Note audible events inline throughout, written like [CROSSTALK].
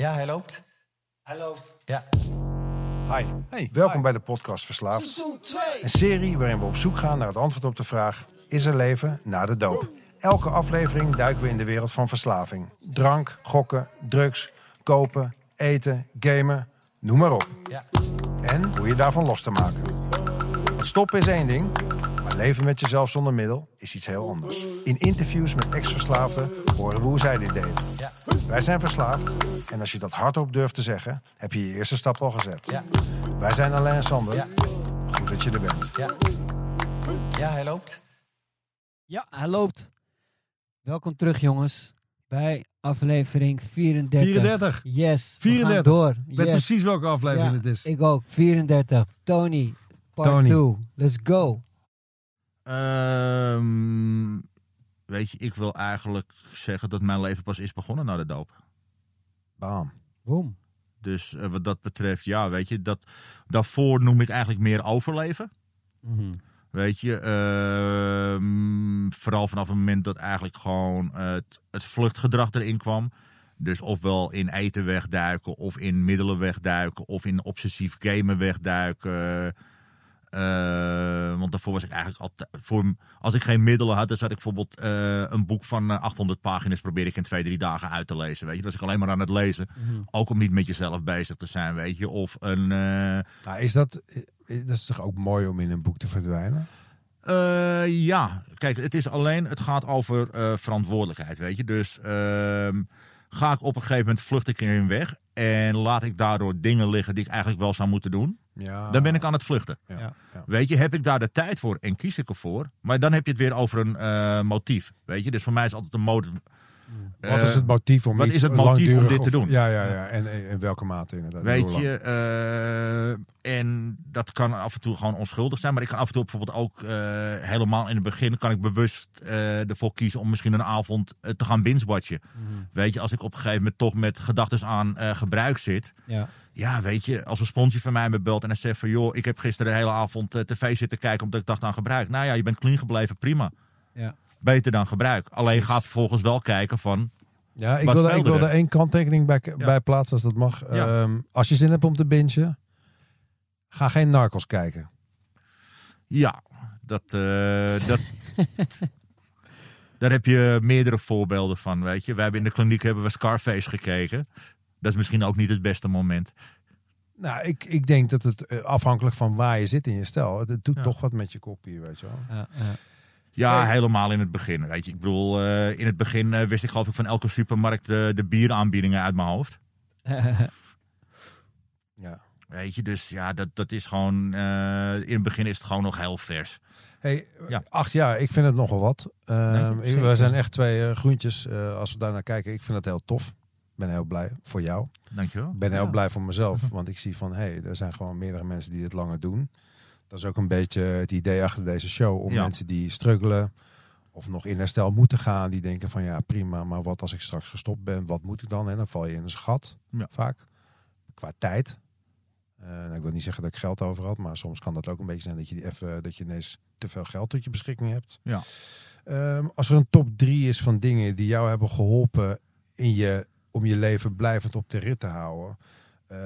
Ja, hij loopt. Hij loopt. Ja. Hi, Hey, welkom hi. bij de podcast Verslaafd. Seizoen 2. Een serie waarin we op zoek gaan naar het antwoord op de vraag: is er leven na de doop? Elke aflevering duiken we in de wereld van verslaving. Drank, gokken, drugs, kopen, eten, gamen, noem maar op. Ja. En hoe je daarvan los te maken. Want stoppen is één ding, leven met jezelf zonder middel is iets heel anders. In interviews met ex-verslaafden horen we hoe zij dit deden. Ja. Wij zijn verslaafd en als je dat hardop durft te zeggen, heb je je eerste stap al gezet. Ja. Wij zijn Alain en Sander. Ja. Goed dat je er bent. Ja. Ja, hij loopt. Ja, hij loopt. Welkom terug, jongens. Bij aflevering 34. 34. Yes. we 34. gaan door. Ik weet Yes. precies welke aflevering Ja, het is. Ik ook. 34. Tony. Part Tony. 2. Let's go. Ehm, weet je, ik wil eigenlijk zeggen dat mijn leven pas is begonnen na de doop. Bam. Boom. Dus eh, wat dat betreft, ja, weet je, dat, daarvoor noem ik eigenlijk meer overleven. Mhm. Weet je, ehm, vooral vanaf het moment dat eigenlijk gewoon het, het vluchtgedrag erin kwam. Dus ofwel in eten wegduiken, of in middelen wegduiken, of in obsessief gamen wegduiken. Eh, want daarvoor was ik eigenlijk altijd. Voor, als ik geen middelen had, dan zat ik bijvoorbeeld eh, een boek van eh, 800 pagina's. probeerde ik in twee, drie dagen uit te lezen. Weet je, dan was ik alleen maar aan het lezen. Mhm. Ook om niet met jezelf bezig te zijn, weet je. Of een. eh, Nou, is dat, dat is toch ook mooi om in een boek te verdwijnen? Eh, ja, kijk, het is alleen, het gaat over eh, verantwoordelijkheid, weet je. Dus ehm, ga ik op een gegeven moment vlucht ik erin weg en laat ik daardoor dingen liggen die ik eigenlijk wel zou moeten doen, Ja. dan ben ik aan het vluchten. Ja. Weet je, heb ik daar de tijd voor en kies ik ervoor, maar dan heb je het weer over een eh, motief, weet je. Dus voor mij is altijd een motief. Wat is het motief om wat is het motief om dit te doen? Ja, ja, ja. En in welke mate inderdaad. Weet je, eh, en dat kan af en toe gewoon onschuldig zijn. Maar ik kan af en toe bijvoorbeeld ook eh, helemaal in het begin... kan ik bewust eh, ervoor kiezen om misschien een avond eh, te gaan binge-watchen. Mhm. Weet je, als ik op een gegeven moment toch met gedachten aan eh, gebruik zit... Ja. Ja, weet je, als een sponsje van mij me belt en hij zegt van... joh, ik heb gisteren de hele avond eh, tv zitten kijken omdat ik dacht aan gebruik. Nou ja, je bent clean gebleven, prima. Ja. Beter dan gebruik. Alleen ga vervolgens wel kijken van... Ja, ik wil, ik wil er? één kanttekening bij, bij plaatsen als dat mag. Ja. Ehm, als je zin hebt om te bingen, ga geen narcos kijken. Ja, dat, eh, dat, [LAUGHS] daar heb je meerdere voorbeelden van, weet je. We hebben in de kliniek hebben we Scarface gekeken. Dat is misschien ook niet het beste moment. Nou, ik, ik denk dat het eh, afhankelijk van waar je zit in je stijl, het, het doet Ja. toch wat met je kopie, weet je wel. Ja, ja. Ja, Hey. helemaal in het begin, weet je. Ik bedoel, eh, in het begin eh, wist ik geloof ik van elke supermarkt de bieraanbiedingen uit mijn hoofd. [LAUGHS] Ja. Weet je, dus ja, dat, dat is gewoon... eh, in het begin is het gewoon nog heel vers. Hey, Ja. acht jaar, ik vind het nogal wat. Ehm, we zijn echt twee groentjes. eh, als we daar naar kijken, ik vind het heel tof. Ik ben heel blij voor jou. Dankjewel. Ik ben heel Ja. blij voor mezelf, [LAUGHS] want ik zie van, hé, hey, er zijn gewoon meerdere mensen die dit langer doen. Dat is ook een beetje het idee achter deze show, om Ja. mensen die struggelen of nog in herstel moeten gaan, die denken van, ja, prima, maar wat als ik straks gestopt ben, wat moet ik dan? En dan val je in een gat, Ja. vaak, qua tijd. Eh, nou, ik wil niet zeggen dat ik geld over had, maar soms kan dat ook een beetje zijn dat je, die even, dat je ineens te veel geld tot je beschikking hebt. Ja. Ehm, als er een top drie is van dingen die jou hebben geholpen in je, om je leven blijvend op de rit te houden. eh,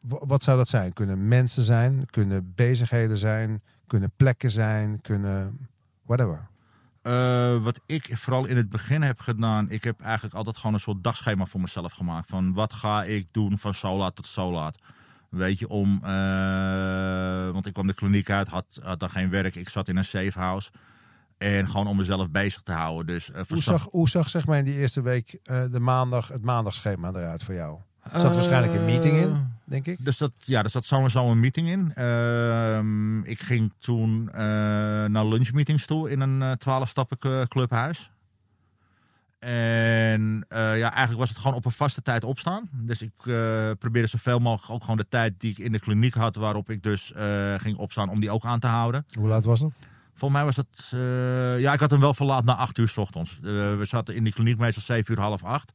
wa- wat zou dat zijn? Kunnen mensen zijn, kunnen bezigheden zijn, kunnen plekken zijn, kunnen whatever. Eh, wat ik vooral in het begin heb gedaan, ik heb eigenlijk altijd gewoon een soort dagschema voor mezelf gemaakt. Van wat ga ik doen van zo laat tot zo laat. Weet je, om, eh, want ik kwam de kliniek uit, had, had daar geen werk. Ik zat in een safe house. En gewoon om mezelf bezig te houden. Dus, eh, Hoe zag, hoe zag zeg maar in die eerste week eh, de maandag, het maandagschema eruit voor jou? Er zat waarschijnlijk een meeting in, Eh, denk ik. Dus dat, ja, er zat sowieso een meeting in. Ehm, ik ging toen eh, naar lunchmeetings toe in een twaalf stappen clubhuis. En eh, ja, eigenlijk was het gewoon op een vaste tijd opstaan. Dus ik eh, probeerde zoveel mogelijk ook gewoon de tijd die ik in de kliniek had, waarop ik dus eh, ging opstaan, om die ook aan te houden. Hoe laat was het? Volgens mij was het, eh, ja, ik had hem wel verlaat na acht uur s ochtends. Eh, we zaten in die kliniek meestal zeven uur, half acht.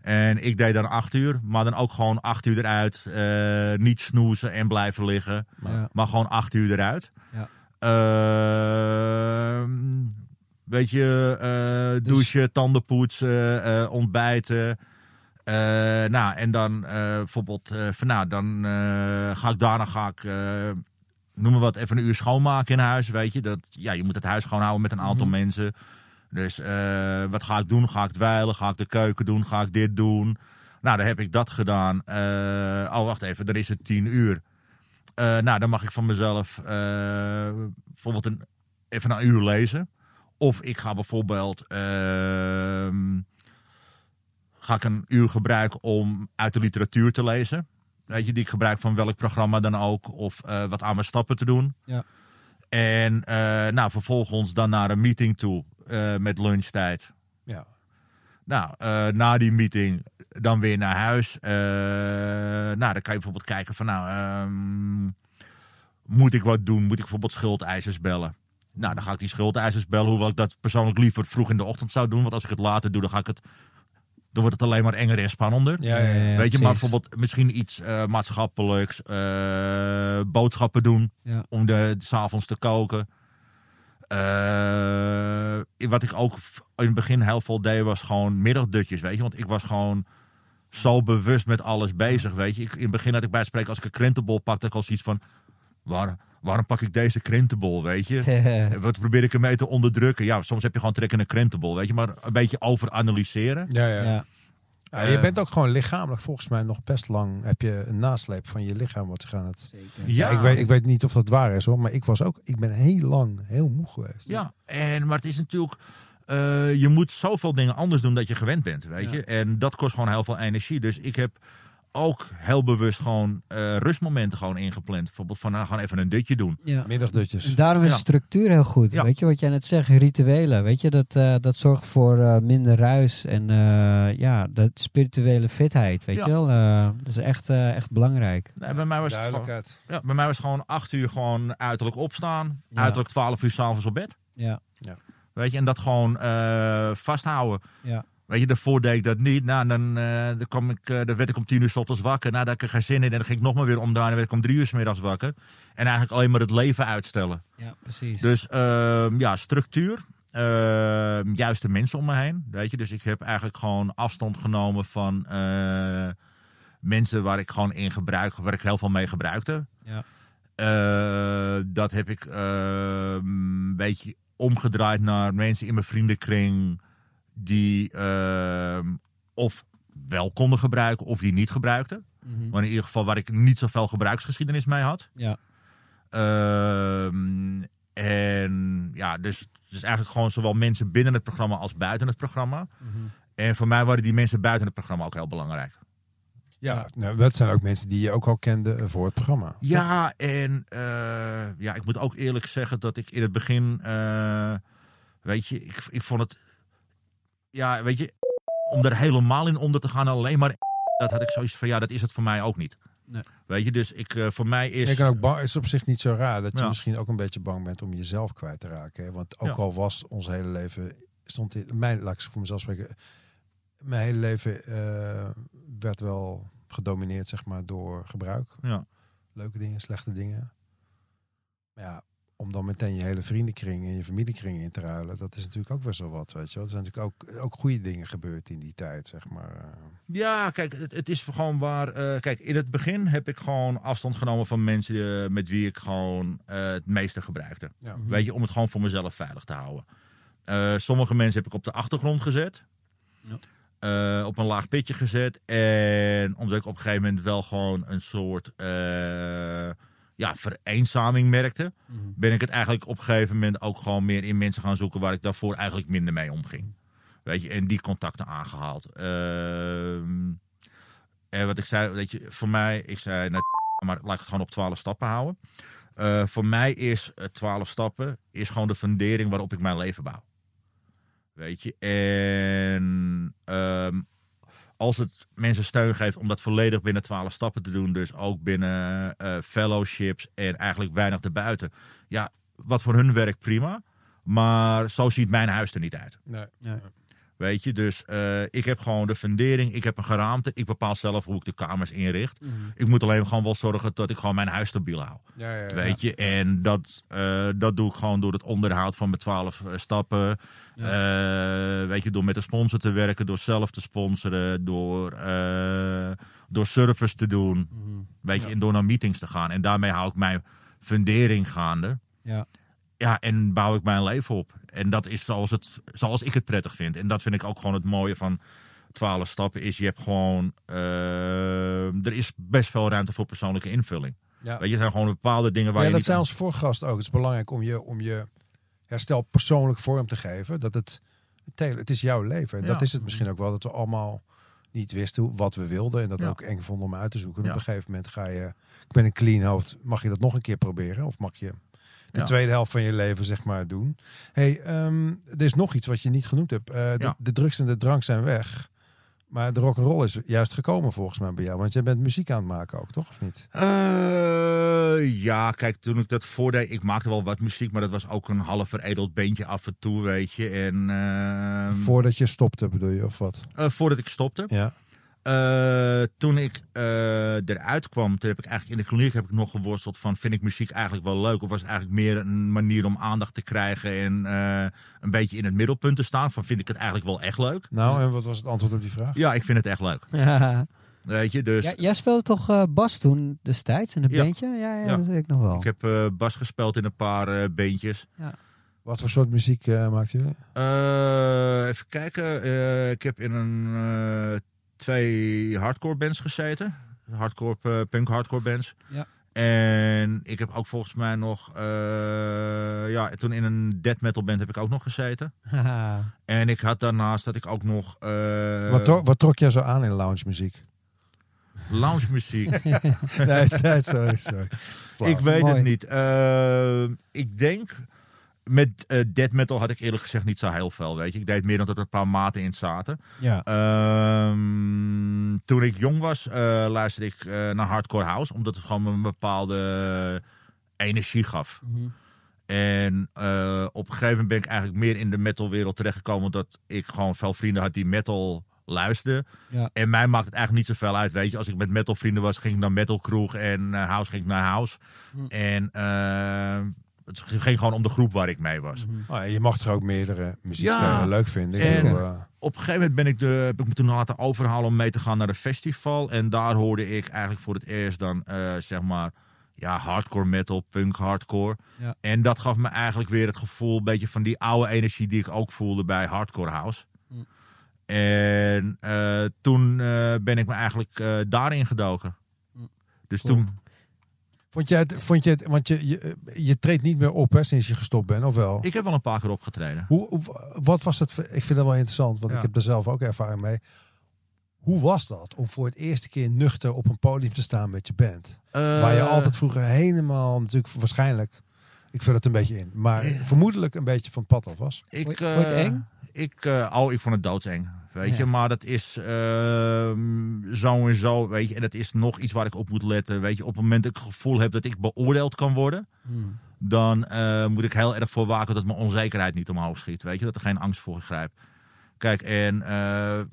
En ik deed dan acht uur, maar dan ook gewoon acht uur eruit. eh, niet snoezen en blijven liggen, Ja. maar gewoon acht uur eruit. Ja. Ehm, weet je, eh, douchen, tanden poetsen, eh, ontbijten. Eh, nou, en dan eh, bijvoorbeeld, eh, van, nou, dan eh, ga ik daarna ga ik, eh, noem maar wat, even een uur schoonmaken in huis, weet je. Dat, ja, je moet het huis schoonhouden met een aantal Mhm. mensen. Dus eh, wat ga ik doen? Ga ik dweilen? Ga ik de keuken doen? Ga ik dit doen? Nou, dan heb ik dat gedaan. Eh, oh, wacht even, dan is het tien uur. Eh, nou, dan mag ik van mezelf bijvoorbeeld een, even een uur lezen. Of ik ga bijvoorbeeld ehm, ga ik een uur gebruiken om uit de literatuur te lezen. Weet je, die ik gebruik van welk programma dan ook. Of eh, wat aan mijn stappen te doen. Ja. En eh, nou, vervolgens dan naar een meeting toe eh, met lunchtijd. Ja. Nou, eh, na die meeting dan weer naar huis. Eh, nou, dan kan je bijvoorbeeld kijken van nou, ehm, moet ik wat doen? Moet ik bijvoorbeeld schuldeisers bellen? Nou, dan ga ik die schuldeisers bellen, hoewel ik dat persoonlijk liever vroeg in de ochtend zou doen. Want als ik het later doe, dan ga ik het, dan wordt het alleen maar enger en spannender. Ja, ja, Weet je, maar bijvoorbeeld misschien iets eh, maatschappelijks, eh, boodschappen doen om de, s s'avonds te koken. Eh, wat ik ook in het begin heel veel deed, was gewoon middagdutjes, weet je. Want ik was gewoon zo bewust met alles bezig, weet je. Ik, in het begin had ik bij spreken, als ik een krentenbol pakte, ik al zoiets van... Waar, waarom pak ik deze krentenbol, weet je? [LAUGHS] Wat probeer ik ermee te onderdrukken? Ja, soms heb je gewoon trek in een krentenbol, weet je. Maar een beetje overanalyseren. Ja, ja. ja. Ja, je bent ook gewoon lichamelijk volgens mij nog best lang. Heb je een nasleep van je lichaam wat zich aan het. Zeker. Ja, ik, weet, ik weet niet of dat waar is hoor. Maar ik was ook. Ik ben heel lang heel moe geweest. Ja, en, maar het is natuurlijk... eh, je moet zoveel dingen anders doen dat je gewend bent, weet Ja. je. En dat kost gewoon heel veel energie. Dus ik heb ook heel bewust gewoon eh, rustmomenten gewoon ingepland. Bijvoorbeeld van, nou, gewoon even een dutje doen. Ja. Middagdutjes. En daarom is Ja. structuur heel goed. Ja. Weet je wat jij net zegt, rituelen. Weet je, dat, eh, dat zorgt voor eh, minder ruis en eh, ja, de spirituele fitheid. Weet Ja. je wel, Eh, dat is echt, eh, echt belangrijk. Nee, bij, mij was het gewoon, ja, bij mij was gewoon acht uur gewoon uiterlijk opstaan. Ja. Uiterlijk twaalf uur s'avonds op bed. Ja, Weet je, en dat gewoon eh, vasthouden. ja, Weet je, daarvoor deed ik dat niet. Nou, dan, eh, dan, kwam ik, eh, dan werd ik om tien uur 's ochtends wakker. Nou, daar had ik er geen zin in. En dan ging ik nog maar weer omdraaien. Dan werd ik om drie uur 's middags wakker. En eigenlijk alleen maar het leven uitstellen. ja, precies. Dus ehm, ja, structuur. Ehm, juiste mensen om me heen. Weet je, dus ik heb eigenlijk gewoon afstand genomen van eh, mensen waar ik gewoon in gebruik, waar ik heel veel mee gebruikte. Ja. Dat heb ik ehm, een beetje omgedraaid naar mensen in mijn vriendenkring die ehm, of wel konden gebruiken of die niet gebruikten. Mhm. Maar in ieder geval waar ik niet zoveel gebruiksgeschiedenis mee had. Ja, Ehm, en ja, dus, dus eigenlijk gewoon zowel mensen binnen het programma als buiten het programma. Mhm. En voor mij waren die mensen buiten het programma ook heel belangrijk. Ja, nou, dat zijn ook mensen die je ook al kende eh, voor het programma. Ja, en eh, ja, ik moet ook eerlijk zeggen dat ik in het begin, eh, weet je, ik, ik vond het, ja, weet je, om er helemaal in onder te gaan, alleen maar, [LAUGHS] dat had ik zoiets van, ja, dat is het voor mij ook niet. Nee. Weet je, dus ik, eh, voor mij is... Je kan ook bang, is op zich niet zo raar dat je Ja. misschien ook een beetje bang bent om jezelf kwijt te raken. Hè? Want ook Ja. al was ons hele leven, stond in mijn, laat ik voor mezelf spreken, mijn hele leven eh, werd wel gedomineerd zeg maar door gebruik. Ja. Leuke dingen, slechte dingen. Maar ja, om dan meteen je hele vriendenkring en je familiekring in te ruilen, dat is natuurlijk ook best wel wat, weet je wel. Er zijn natuurlijk ook, ook goede dingen gebeurd in die tijd, zeg maar. eh. Ja, kijk, het, het is gewoon waar. eh, kijk, in het begin heb ik gewoon afstand genomen van mensen eh, met wie ik gewoon het meeste gebruikte. Ja. Mhm. Weet je, om het gewoon voor mezelf veilig te houden. Eh, sommige mensen heb ik op de achtergrond gezet. Ja. Eh, op een laag pitje gezet. En omdat ik op een gegeven moment wel gewoon een soort eh, ja, vereenzaming merkte, Mhm. ben ik het eigenlijk op een gegeven moment ook gewoon meer in mensen gaan zoeken waar ik daarvoor eigenlijk minder mee omging. Weet je, en die contacten aangehaald. Ehm, en wat ik zei, weet je, voor mij, ik zei, nou, maar laat ik het gewoon op 12 stappen houden. Eh, voor mij is eh, 12 stappen is gewoon de fundering waarop ik mijn leven bouw. Weet je, en ehm, als het mensen steun geeft om dat volledig binnen 12 stappen te doen, dus ook binnen eh, fellowships en eigenlijk weinig erbuiten. Ja, wat voor hun werkt prima, maar zo ziet mijn huis er niet uit. Nee. Ja. Weet je, dus eh, ik heb gewoon de fundering, ik heb een geraamte, ik bepaal zelf hoe ik de kamers inricht. Mhm. Ik moet alleen gewoon wel zorgen dat ik gewoon mijn huis stabiel hou. Ja, ja, ja. Weet je, en dat, eh, dat doe ik gewoon door het onderhoud van mijn twaalf eh, stappen. Weet je, door met een sponsor te werken, door zelf te sponsoren, door, door service te doen. Mhm. Weet je, en door naar meetings te gaan. En daarmee hou ik mijn fundering gaande. Ja. Ja, en bouw ik mijn leven op. En dat is zoals, het, zoals ik het prettig vind. En dat vind ik ook gewoon het mooie van 12 stappen. Is je hebt gewoon. eh, er is best veel ruimte voor persoonlijke invulling. Ja. Weet je, er zijn gewoon bepaalde dingen waar ja, je. dat niet zei onze vorige gast ook. Het is belangrijk om je, om je herstel persoonlijk vorm te geven. Dat het, het, is jouw leven. En Ja. dat is het misschien ook wel. Dat we allemaal niet wisten wat we wilden. En dat Ja. ook eng vonden om uit te zoeken. En Ja. op een gegeven moment ga je... Ik ben een clean hoofd. Mag je dat nog een keer proberen? Of mag je de Ja. tweede helft van je leven zeg maar doen? hey, ehm, er is nog iets wat je niet genoemd hebt. Eh, de, Ja. de drugs en de drank zijn weg. Maar de rock'n'roll is juist gekomen volgens mij bij jou. Want jij bent muziek aan het maken ook, toch? Of niet? Eh, ja, kijk, toen ik dat voordeed, ik maakte wel wat muziek, maar dat was ook een half veredeld bandje af en toe, weet je. En ehm, Voordat je stopte bedoel je, of wat? eh, voordat ik stopte. Ja. Eh, toen ik eh, eruit kwam, toen heb ik eigenlijk in de kliniek heb ik nog geworsteld van vind ik muziek eigenlijk wel leuk of was het eigenlijk meer een manier om aandacht te krijgen en eh, een beetje in het middelpunt te staan van vind ik het eigenlijk wel echt leuk? Nou, en wat was het antwoord op die vraag? Ja, ik vind het echt leuk. Ja. Weet je, dus Ja, jij speelde toch eh, bas toen destijds in een Ja. bandje? Ja, ja, Ja. dat weet ik nog wel. ik heb eh, bas gespeeld in een paar eh beentjes. Wat voor soort muziek uh, maakten jullie? Eh, even kijken, eh, ik heb in een eh, twee hardcore bands gezeten. Hardcore, eh, punk hardcore bands. Ja. En ik heb ook volgens mij nog, eh, ja, toen in een death metal band heb ik ook nog gezeten. Haha. [LAUGHS] En ik had daarnaast dat ik ook nog eh wat, trok, wat trok jij zo aan in lounge muziek? lounge muziek. [LAUGHS] nee, sorry, sorry. sorry. Flauw. ik weet Mooi. het niet. Eh, ik denk met eh death metal had ik eerlijk gezegd niet zo heel veel, weet je. Ik deed meer dan dat er een paar maten in zaten. ja. Ehm, toen ik jong was, eh, luisterde ik eh, naar hardcore house, omdat het gewoon een bepaalde energie gaf. Mhm. En op een gegeven moment ben ik eigenlijk meer in de metalwereld terechtgekomen, omdat ik gewoon veel vrienden had die metal luisterden. Ja. En mij maakt het eigenlijk niet zoveel uit, weet je. Als ik met metal vrienden was, ging ik naar metal kroeg en house ging ik naar house. Hm. En eh, het ging gewoon om de groep waar ik mee was. Mhm. Oh, je mag toch ook meerdere muziekstijlen Ja. leuk vinden? En- bedoel, eh, op een gegeven moment ben ik, de, heb ik me toen laten overhalen om mee te gaan naar een festival. En daar hoorde ik eigenlijk voor het eerst dan, eh, zeg maar, ja, hardcore metal, punk hardcore. Ja. En dat gaf me eigenlijk weer het gevoel, een beetje van die oude energie die ik ook voelde bij hardcore house. Mm. En eh, toen ben ik me eigenlijk eh, daarin gedoken. Mm. Dus Cool. toen, vond je het, vond je het, want je, je, je treedt niet meer op hè, sinds je gestopt bent, of wel? ik heb wel een paar keer opgetreden. Hoe, wat was het? Ik vind dat wel interessant, want Ja. ik heb er zelf ook ervaring mee. Hoe was dat om voor het eerste keer nuchter op een podium te staan met je band? Waar je altijd vroeger helemaal, natuurlijk waarschijnlijk, ik vul het een beetje in, maar vermoedelijk een beetje van het pad af was. Ik, Vond Ik, eh, oh, ik vond het doodseng. Weet Ja. je, maar dat is ehm, zo en zo. Weet je, en dat is nog iets waar ik op moet letten. Weet je, op het moment dat ik het gevoel heb dat ik beoordeeld kan worden, Mhm. dan eh, moet ik heel erg voor waken dat mijn onzekerheid niet omhoog schiet. Weet je, dat er geen angst voor grijpt. Kijk, en eh,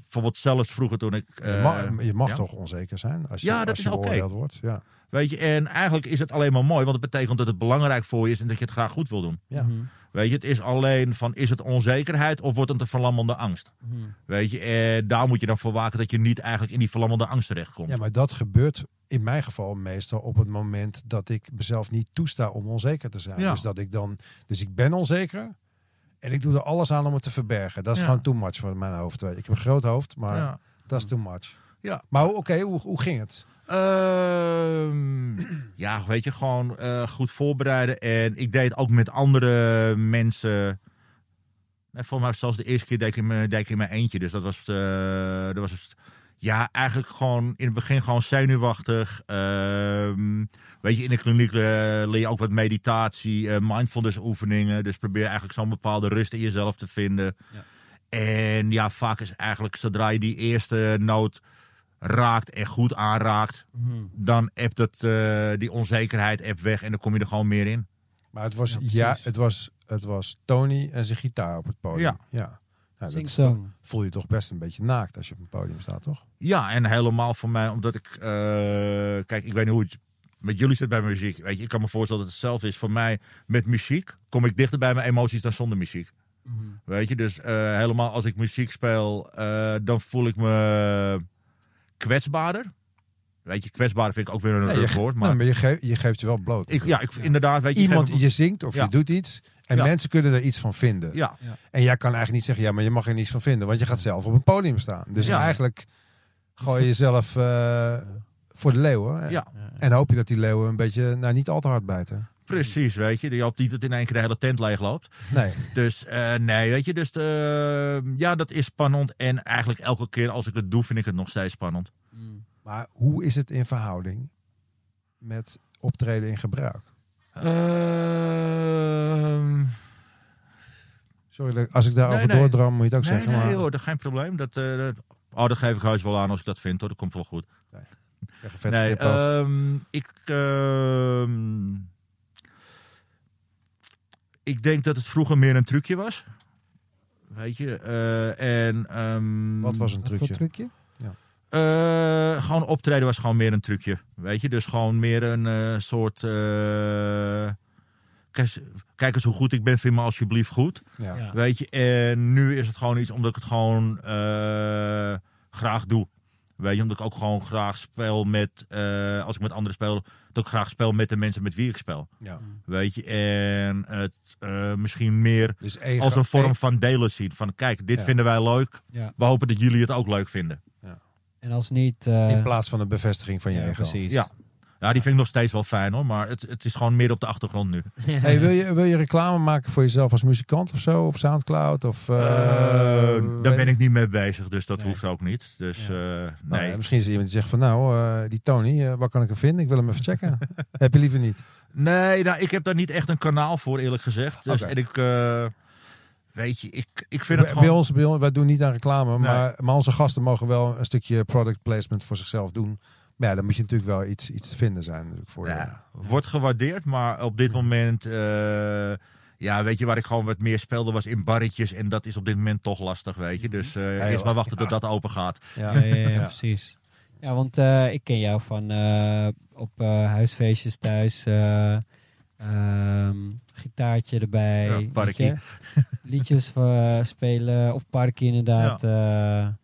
bijvoorbeeld zelfs vroeger toen ik. je eh, mag, je mag ja. toch onzeker zijn als je, Ja, dat als is je beoordeeld wordt. Ja. Weet je, en eigenlijk is het alleen maar mooi, want het betekent dat het belangrijk voor je is en dat je het graag goed wil doen. Ja. Mhm. Weet je, het is alleen van, is het onzekerheid of wordt het een verlammende angst? Mhm. Weet je, eh, daar moet je dan voor waken dat je niet eigenlijk in die verlammende angst terechtkomt. ja, maar dat gebeurt in mijn geval meestal op het moment dat ik mezelf niet toesta om onzeker te zijn. Ja. Dus dat ik dan, dus ik ben onzeker en ik doe er alles aan om het te verbergen. Dat is Ja. gewoon too much voor mijn hoofd. Ik heb een groot hoofd, maar Ja. dat is too much. Ja. Maar hoe- oké, hoe, hoe ging het? Ehm, ja, weet je, gewoon eh, goed voorbereiden. En ik deed ook met andere mensen. En volgens mij zelfs de eerste keer deed ik in mijn, deed ik in mijn eentje. Dus dat was, eh, dat was het- ja, eigenlijk gewoon in het begin gewoon zenuwachtig. Ehm, weet je, in de kliniek eh, leer je ook wat meditatie, mindfulness oefeningen. Dus probeer eigenlijk zo'n bepaalde rust in jezelf te vinden. Ja. En ja, vaak is eigenlijk zodra je die eerste noot raakt en goed aanraakt, Mhm. dan hebt het, eh, die onzekerheid app weg en dan kom je er gewoon meer in. Maar het was, Ja, het was, het was Tony en zijn gitaar op het podium. Ja. ja. dat is toch- song. voel je toch best een beetje naakt als je op een podium staat, toch? Ja, en helemaal voor mij, omdat ik... eh, kijk, ik weet niet hoe het met jullie zit bij muziek. Weet je, ik kan me voorstellen dat het hetzelfde is. Voor mij, met muziek, kom ik dichter bij mijn emoties dan zonder muziek. Mhm. Weet je, dus eh, helemaal als ik muziek speel, eh, dan voel ik me kwetsbaarder. Weet je, kwetsbaar vind ik ook weer een Ja, je, woord. maar, Maar maar je, geeft, je geeft je wel bloot. ik, ja, ik, inderdaad, weet je... Iemand, je zingt of Ja. je doet iets en Ja. mensen kunnen er iets van vinden. Ja, En jij kan eigenlijk niet zeggen, ja, maar je mag er niets van vinden, want je gaat zelf op een podium staan. Dus Ja. eigenlijk gooi je jezelf eh, voor de leeuwen. ja, En hoop je dat die leeuwen een beetje, nou niet al te hard bijten. Precies, weet je. Je hoopt niet dat in één keer de hele tent leeg loopt. Nee. Dus eh, nee, weet je, dus eh, ja, dat is spannend. En eigenlijk elke keer als ik het doe, vind ik het nog steeds spannend. Mm. Maar hoe is het in verhouding met optreden in gebruik? Ehm, Sorry, dat- als ik daarover Nee, nee. doordram, moet je het ook nee, zeggen. nee maar hoor, dat is geen probleem. Dat, eh, dat- oh, dat geef ik heus wel aan als ik dat vind hoor, dat komt wel goed. Nee, ehm, ik, ehm, ik denk dat het vroeger meer een trucje was. Weet je, eh, en... ehm, Wat was een Wat voor trucje? trucje? Eh, gewoon optreden was gewoon meer een trucje. Weet je, dus gewoon meer een eh, soort. eh, kijk, eens- kijk eens hoe goed ik ben, vind me alsjeblieft goed. Ja. Ja. Weet je, en nu is het gewoon iets omdat ik het gewoon eh, graag doe. Weet je, omdat ik ook gewoon graag speel met. eh, als ik met anderen speel, dat ik graag speel met de mensen met wie ik speel. Ja. Weet je, en het eh, misschien meer Dus ego, als een vorm van delen zien. Van kijk, dit Ja. vinden wij leuk. Ja. We hopen dat jullie het ook leuk vinden. En als niet... eh, in plaats van een bevestiging van je ja, ego. precies. Ja. Ja, die vind ik nog steeds wel fijn hoor. Maar het, het is gewoon meer op de achtergrond nu. Hey, wil, je, wil je reclame maken voor jezelf als muzikant of zo op Soundcloud? Of, daar ben ik niet mee bezig, dus dat Nee. hoeft ook niet. Dus Ja. eh, Nou nee. ja, misschien is er iemand die zegt van nou, eh, die Tony, eh, waar kan ik hem vinden? Ik wil hem even checken. [LAUGHS] Heb je liever niet? Nee, nou, ik heb daar niet echt een kanaal voor eerlijk gezegd. Dus. En ik, eh, weet je, ik, ik vind Bij, het bij gewoon... ons, bij ons, wij doen niet aan reclame, Nee. maar, maar onze gasten mogen wel een stukje product placement voor zichzelf doen. Maar ja, dan moet je natuurlijk wel iets, iets te vinden zijn natuurlijk voor je. Ja, wordt gewaardeerd, maar op dit moment... ja, weet je, waar ik gewoon wat meer speelde was in barretjes. En dat is op dit moment toch lastig, weet je. Dus eh Ja, eerst joh. maar wachten tot dat open gaat. Ja. Ja, ja, ja, Ja. precies. Ja, want eh, ik ken jou van eh, op eh, huisfeestjes thuis. eh, ehm, gitaartje erbij. Ja. Liedjes spelen. Of parkie inderdaad. Ja,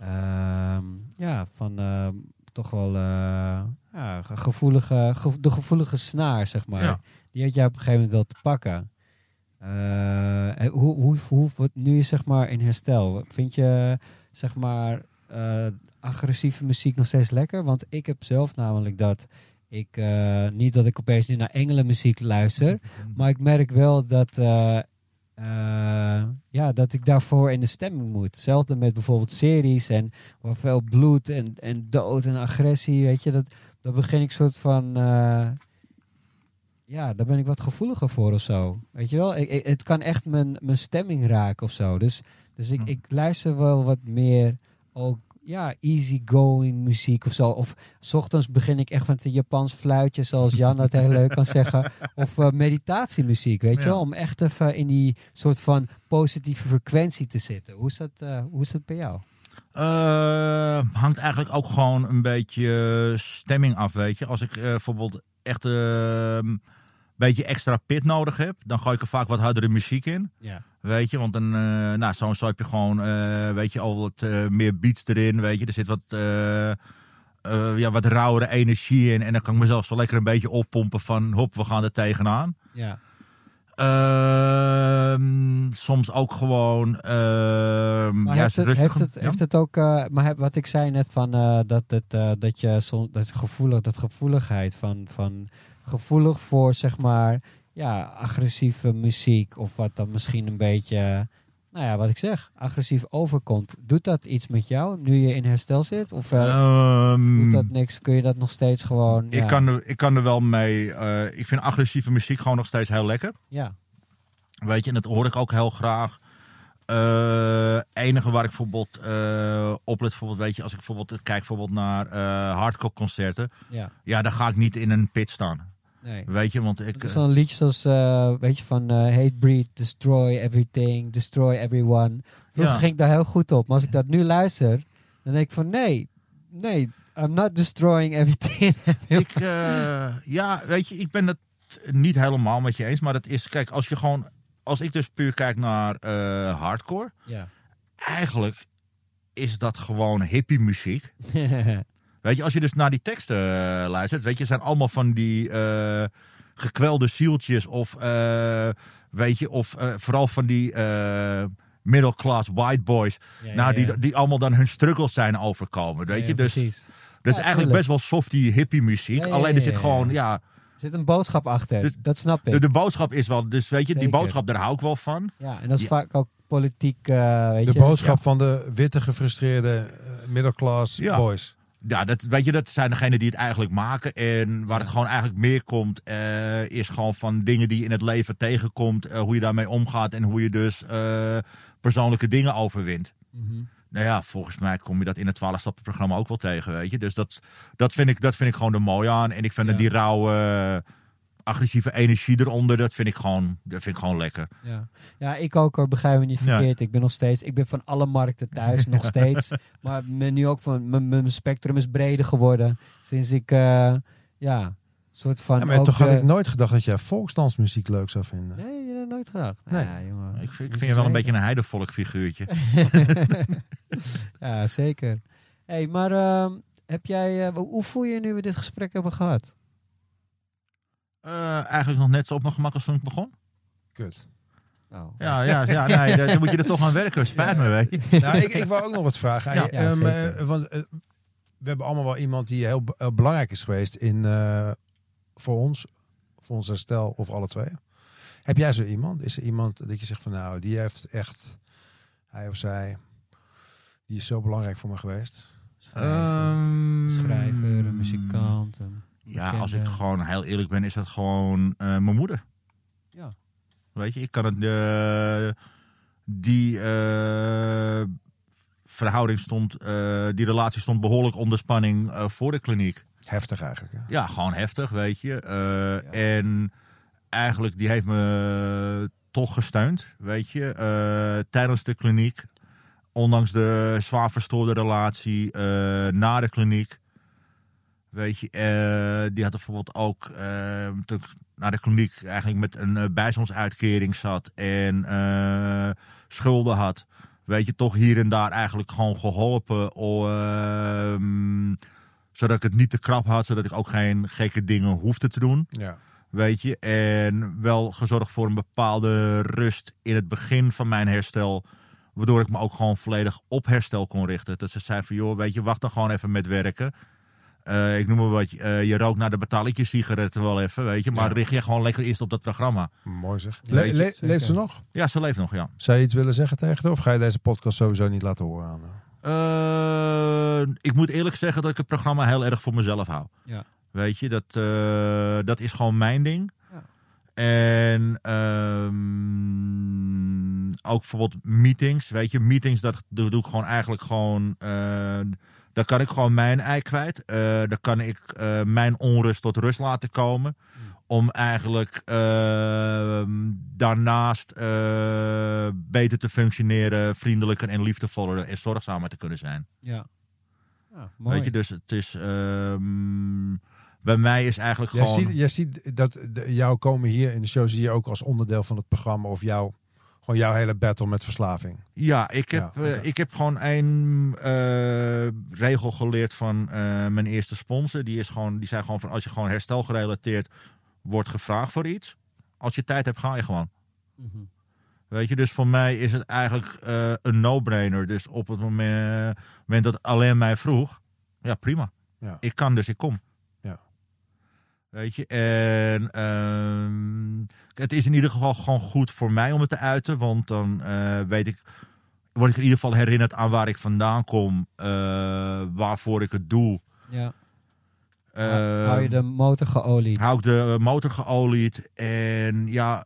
Ehm, ja van eh, toch wel eh, ja, ge- gevoelige, ge- de gevoelige snaar, zeg maar. Ja. Die had jij op een gegeven moment wel te pakken. Eh, hoe, hoe, hoe, wat nu is zeg maar in herstel? Vind je zeg maar eh, agressieve muziek nog steeds lekker? Want ik heb zelf namelijk dat ik eh, niet dat ik opeens nu naar engelenmuziek luister, [LAUGHS] maar ik merk wel dat, ja, dat ik daarvoor in de stemming moet. Hetzelfde met bijvoorbeeld series en waar veel bloed en, en dood en agressie, weet je, dat, dat begin ik soort van. Ja, daar ben ik wat gevoeliger voor of zo. Weet je wel, ik, ik- het kan echt mijn, mijn stemming raken of zo. Dus, dus ik, Hm. ik luister wel wat meer ook, ja, easygoing muziek of zo. Of s ochtends begin ik echt met een Japans fluitje, zoals Jan dat heel leuk kan zeggen. [LAUGHS] Of eh, meditatiemuziek, weet je wel. Om echt even in die soort van positieve frequentie te zitten. Hoe is dat, eh, hoe is dat bij jou? Eh, hangt eigenlijk ook gewoon een beetje stemming af, weet je. Als ik bijvoorbeeld echt een beetje extra pit nodig heb, dan gooi ik er vaak wat hardere muziek in. Ja. Weet je, want dan, eh, nou, zo, zo heb je gewoon, eh, weet je, al wat eh, meer beats erin, weet je. Er zit wat, ja, wat rauwere energie in en dan kan ik mezelf zo lekker een beetje oppompen van, hop, we gaan er tegenaan. Ja. Ehm, soms ook gewoon, Maar ja, heeft, het, rustig. heeft, het, ja. heeft het ook, eh, maar heb, wat ik zei net van eh, dat, het, eh, dat je soms dat gevoelig, dat gevoeligheid van, van gevoelig voor zeg maar ja, agressieve muziek of wat dan misschien een beetje, nou ja, wat ik zeg, agressief overkomt. Doet dat iets met jou nu je in herstel zit? Of Ehm, doet dat niks? Kun je dat nog steeds gewoon? Ja, Ik, kan er, ik kan er wel mee. eh, ik vind agressieve muziek gewoon nog steeds heel lekker. ja, Weet je, en dat hoor ik ook heel graag. Eh enige waar ik bijvoorbeeld eh op let, bijvoorbeeld, weet je, als ik bijvoorbeeld kijk bijvoorbeeld naar hardcore concerten. ja, Ja, dan ga ik niet in een pit staan. Nee. Weet je, want ik... Zo'n liedje zoals, eh, weet je, van eh, Hate Breed, Destroy Everything, Destroy Everyone. Vroeger Ja. ging ik daar heel goed op. Maar als ik dat nu luister, dan denk ik van nee, nee, I'm not destroying everything. [LAUGHS] Ik, eh, ja, weet je, ik ben het niet helemaal met je eens. Maar het is, kijk, als je gewoon, als ik dus puur kijk naar hardcore, ja. eigenlijk is dat gewoon hippie muziek. [LAUGHS] Weet je, als je dus naar die teksten eh, luistert, weet je, zijn allemaal van die eh, gekwelde zieltjes of, eh, weet je, of eh, vooral van die eh middle class white boys, Ja, nou, ja, ja. die, die allemaal dan hun struggles zijn overkomen, weet Ja, je. Dus precies. dat is Ja, eigenlijk tuurlijk. best wel softie hippie muziek. Ja, ja, Alleen er zit ja, gewoon, ja. ja, Er zit een boodschap achter, Dus- dat snap ik. de, de boodschap is wel, dus weet je, die boodschap, daar hou ik wel van. ja, en dat is Ja. vaak ook politiek, eh, weet De je. boodschap van de witte gefrustreerde middelklas Ja. boys. Ja, dat, weet je, dat zijn degenen die het eigenlijk maken. En waar het gewoon eigenlijk meer komt, eh, is gewoon van dingen die je in het leven tegenkomt. eh, hoe je daarmee omgaat en hoe je dus eh, persoonlijke dingen overwint. Mhm. Nou ja, volgens mij kom je dat in het 12-stappen-programma ook wel tegen, weet je. Dus dat, dat, vind ik, dat vind ik gewoon er mooi aan. En ik vind Ja. dat die rauwe, agressieve energie eronder, dat vind ik gewoon, dat vind ik gewoon lekker. Ja. ja, ik ook hoor, begrijp me niet Ja. verkeerd. Ik ben nog steeds, ik ben van alle markten thuis, [LAUGHS] nog steeds. Maar nu ook van, mijn- spectrum is breder geworden. Sinds ik, eh, ja, soort van Ja, maar ook toch had ik nooit gedacht dat jij volksdansmuziek leuk zou vinden. Nee, je nooit gedacht. Nee. Ja, jongen. Ik vind, ik Moet vind je wel een beetje een heidevolk figuurtje. [LAUGHS] ja, zeker. hey, maar ehm, heb jij, eh, hoe hoe voel je je nu we dit gesprek hebben gehad? Eh, eigenlijk nog net zo op mijn gemak als toen ik begon. Kut. Oh. Ja, ja, ja nee, dan moet je er toch aan werken. [LAUGHS] Spijt me, weet je. [LAUGHS] nou, ik, ik wou ook nog wat vragen. Ja. Hey, Ja, ehm, eh, want, eh, we hebben allemaal wel iemand die heel, be- heel belangrijk is geweest in, eh, voor ons, voor ons herstel of alle twee. Heb jij zo iemand? Is er iemand dat je zegt van nou, die heeft echt, hij of zij, die is zo belangrijk voor me geweest? Schrijver, Ehm, schrijver, een muzikant. een Ja, als ik bekende. gewoon heel eerlijk ben, is dat gewoon eh, mijn moeder. Ja. Weet je, ik kan het. eh, die eh, verhouding stond, eh, die relatie stond behoorlijk onder spanning eh, voor de kliniek. Heftig eigenlijk. Hè? Ja, gewoon heftig, weet je. Eh, En eigenlijk, die heeft me toch gesteund, weet je. Eh, tijdens de kliniek, ondanks de zwaar verstoorde relatie eh, na de kliniek. Weet je, eh, die had bijvoorbeeld ook, eh, toen ik naar de kliniek eigenlijk met een eh, bijstandsuitkering zat en eh, schulden had. Weet je, toch hier en daar eigenlijk gewoon geholpen. ehm, zodat ik het niet te krap had, zodat ik ook geen gekke dingen hoefde te doen. Ja. Weet je, en wel gezorgd voor een bepaalde rust in het begin van mijn herstel. Waardoor ik me ook gewoon volledig op herstel kon richten. Dat ze zei van, joh, weet je, wacht dan gewoon even met werken. Eh, ik noem maar wat, eh, je rookt naar de betalletjes sigaretten wel even, weet je. Maar Ja. richt je gewoon lekker eerst op dat programma. Mooi zeg. Le- le- leeft ze nog? Ja, ze leeft nog, ja. Zou je iets willen zeggen tegen haar? Of ga je deze podcast sowieso niet laten horen aan haar? Eh, ik moet eerlijk zeggen dat ik het programma heel erg voor mezelf hou. Ja. Weet je, dat, eh, dat is gewoon mijn ding. Ja. En ehm, ook bijvoorbeeld meetings. Weet je, meetings, dat doe, doe ik gewoon eigenlijk gewoon. Daar kan ik gewoon mijn ei kwijt. Eh daar kan ik eh, mijn onrust tot rust laten komen. Om eigenlijk ehm, daarnaast eh, beter te functioneren, vriendelijker en liefdevoller en zorgzamer te kunnen zijn. Ja. ja mooi. Weet je, dus het is. ehm, bij mij is eigenlijk Jij gewoon. ziet, jij ziet dat de, jou komen hier in de show zie je ook als onderdeel van het programma of jou, gewoon jouw hele battle met verslaving. Ja, ik heb, Ja, eh, ik heb gewoon een eh, regel geleerd van eh, mijn eerste sponsor. Die, is gewoon, die zei gewoon van als je gewoon herstelgerelateerd wordt gevraagd voor iets. Als je tijd hebt, ga je gewoon. Mhm. Weet je, dus voor mij is het eigenlijk eh, een no-brainer. Dus op het moment, moment dat alleen mij vroeg, ja prima. Ja. Ik kan dus ik kom. Ja. Weet je, en ehm, het is in ieder geval gewoon goed voor mij om het te uiten. Want dan eh, weet ik, word ik in ieder geval herinnerd aan waar ik vandaan kom. eh, waarvoor ik het doe. Ja. Eh, Hou je de motor geolied? hou ik de motor geolied. En ja,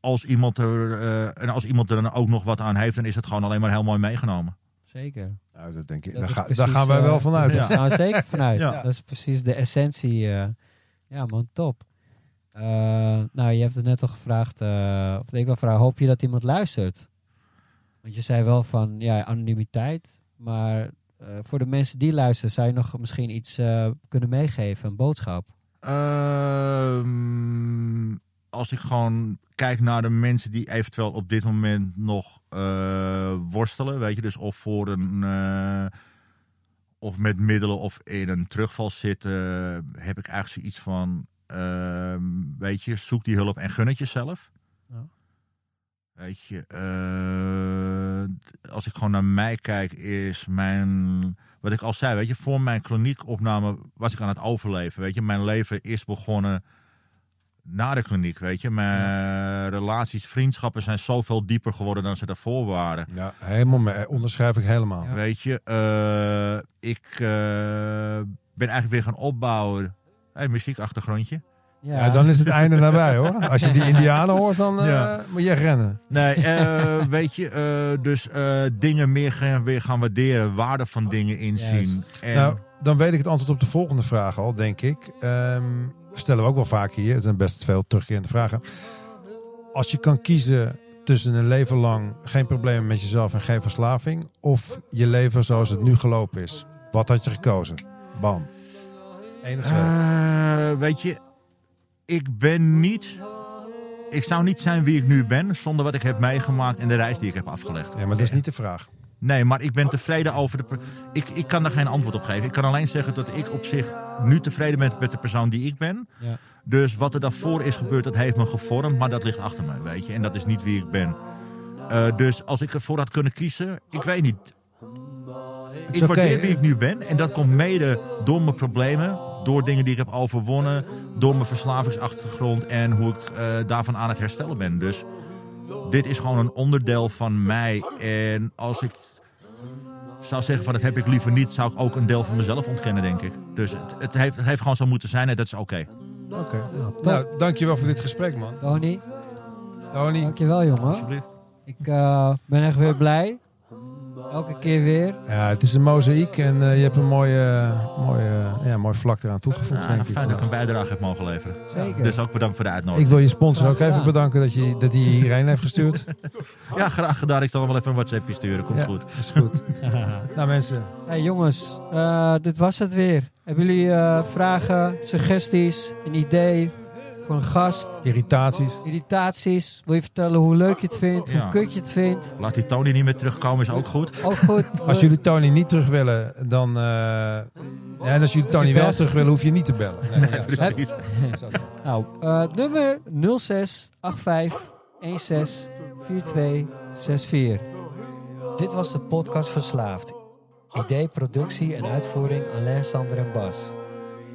als iemand, er, eh, en als iemand er dan ook nog wat aan heeft, dan is het gewoon alleen maar heel mooi meegenomen. Zeker. Nou, dat denk ik. Dat Daar, is ga- precies, [LAUGHS] daar gaan wij wel vanuit. We zeker vanuit. Ja. Dat is precies de essentie. Ja man, top. Eh, nou, je hebt het net al gevraagd, eh, of ik wil vragen, hoop je dat iemand luistert? Want je zei wel van, ja, anonimiteit. Maar eh, voor de mensen die luisteren, zou je nog misschien iets kunnen meegeven, een boodschap? Ehm, als ik gewoon kijk naar de mensen die eventueel op dit moment nog worstelen, weet je, dus of voor een of met middelen of in een terugval zitten, heb ik eigenlijk zoiets van, ehm, weet je, zoek die hulp en gun het jezelf. Ja. Weet je, eh, als ik gewoon naar mij kijk, is mijn, wat ik al zei, weet je, voor mijn kliniekopname was ik aan het overleven. Weet je, mijn leven is begonnen na de kliniek, weet je. Mijn relaties, vriendschappen zijn zoveel dieper geworden dan ze daarvoor waren. Ja, helemaal mee. Onderschrijf ik helemaal. Ja. Weet je, eh, ik eh, ben eigenlijk weer gaan opbouwen. Hey, muziekachtergrondje. Ja, dan is het einde nabij hoor. Als je die [LAUGHS] indianen hoort, dan eh, Ja. moet je rennen. Nee, eh, [LAUGHS] weet je, eh, dus eh, dingen meer gaan, weer gaan waarderen, waarde van dingen inzien. En, Nou, dan weet ik het antwoord op de volgende vraag al, denk ik. Ehm, stellen we ook wel vaak hier. Het zijn best veel terugkerende vragen. Als je kan kiezen tussen een leven lang geen problemen met jezelf en geen verslaving, of je leven zoals het nu gelopen is, wat had je gekozen? Bam. Eh, weet je, ik ben niet. Ik zou niet zijn wie ik nu ben zonder wat ik heb meegemaakt en de reis die ik heb afgelegd. ja, maar dat is niet de vraag. Nee, maar ik ben tevreden over de. Ik, ik kan daar geen antwoord op geven. Ik kan alleen zeggen dat ik op zich nu tevreden ben met de persoon die ik ben. Ja. Dus wat er daarvoor is gebeurd, dat heeft me gevormd, maar dat ligt achter me, weet je. En dat is niet wie ik ben. Eh, dus als ik ervoor had kunnen kiezen, ik weet niet. Ik waardeer wie ik nu ben. En dat komt mede door mijn problemen. Door dingen die ik heb overwonnen. Door mijn verslavingsachtergrond. En hoe ik eh, daarvan aan het herstellen ben. Dus dit is gewoon een onderdeel van mij. En als ik zou zeggen van dat heb ik liever niet. Zou ik ook een deel van mezelf ontkennen denk ik. Dus het, het, heeft, het heeft gewoon zo moeten zijn. En dat is oké. Oké. Nou. Nou, dankjewel voor dit gesprek, man. Tony, Tony, dankjewel jongen. Alsjeblieft. Ik eh, ben echt weer blij. Elke keer weer. ja, het is een mozaïek en eh, je hebt een mooie, mooie, ja, mooi vlak eraan toegevoegd, Ja, denk ik. fijn dat ik een bijdrage heb mogen leveren. Zeker. Dus ook bedankt voor de Ik uitnodiging. wil je sponsor ook even bedanken dat, je, dat hij je hierheen heeft gestuurd. [LAUGHS] Ja, graag gedaan. Ik zal nog wel even een WhatsAppje sturen. Komt Ja. goed. Is goed. [LAUGHS] nou mensen, Hey jongens, eh, dit was het weer. Hebben jullie eh, vragen, suggesties, een idee voor een gast, irritaties. irritaties? Wil je vertellen hoe leuk je het vindt, Ja. hoe kut je het vindt? Laat die Tony niet meer terugkomen, is ook goed. Ook goed. [LAUGHS] Als jullie Tony niet terug willen, dan... eh, ja, en als jullie Tony wel terug willen, hoef je niet te bellen. Nee, ja, [LAUGHS] Precies. [LAUGHS] Nou, eh, nummer 0685 16 4264. Dit was de podcast Verslaafd. Idee, productie en uitvoering Alain, Sander en Bas.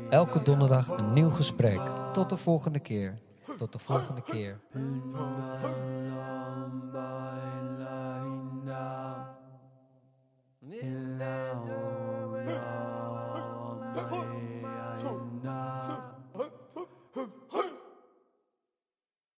Elke donderdag een nieuw gesprek. Tot de volgende keer. Tot de volgende keer.